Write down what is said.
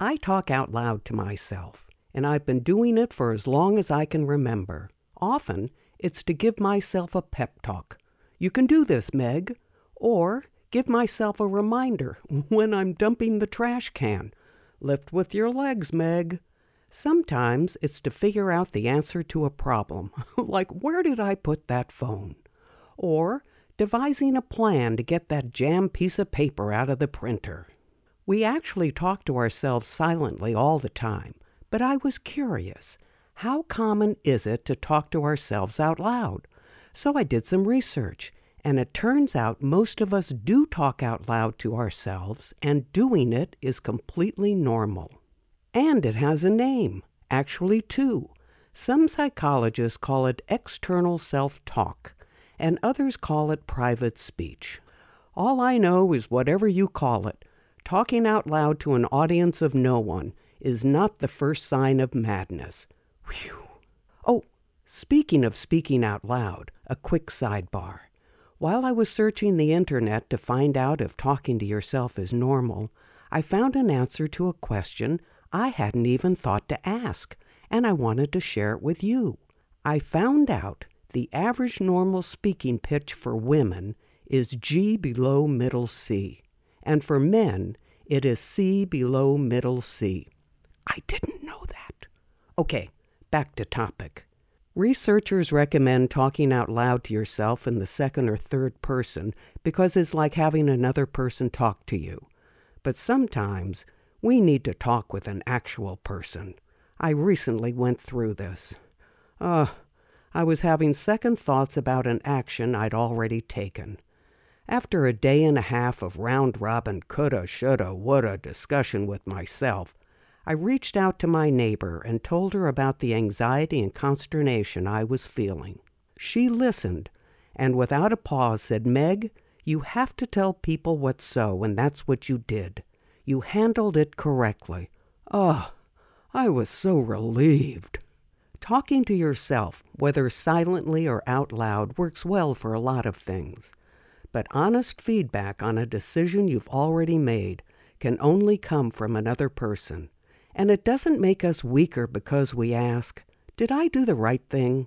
I talk out loud to myself, and I've been doing it for as long as I can remember. Often, it's to give myself a pep talk. You can do this, Meg. Or give myself a reminder when I'm dumping the trash can. Lift with your legs, Meg. Sometimes it's to figure out the answer to a problem, like where did I put that phone? Or devising a plan to get that jammed piece of paper out of the printer. We actually talk to ourselves silently all the time, but I was curious. How common is it to talk to ourselves out loud? So I did some research, and it turns out most of us do talk out loud to ourselves, and doing it is completely normal. And it has a name, actually, two. Some psychologists call it external self talk, and others call it private speech. All I know is whatever you call it, talking out loud to an audience of no one is not the first sign of madness. Whew. Oh, speaking of speaking out loud, a quick sidebar. While I was searching the internet to find out if talking to yourself is normal, I found an answer to a question I hadn't even thought to ask, and I wanted to share it with you. I found out the average normal speaking pitch for women is G below middle C and for men, it is C below middle C. I didn't know that. Okay, back to topic. Researchers recommend talking out loud to yourself in the second or third person because it's like having another person talk to you. But sometimes we need to talk with an actual person. I recently went through this. Uh, I was having second thoughts about an action I'd already taken. After a day and a half of round robin coulda, shoulda, woulda discussion with myself, I reached out to my neighbor and told her about the anxiety and consternation I was feeling. She listened and without a pause said, Meg, you have to tell people what's so, and that's what you did. You handled it correctly. Oh, I was so relieved. Talking to yourself, whether silently or out loud, works well for a lot of things. But honest feedback on a decision you've already made can only come from another person. And it doesn't make us weaker because we ask, Did I do the right thing?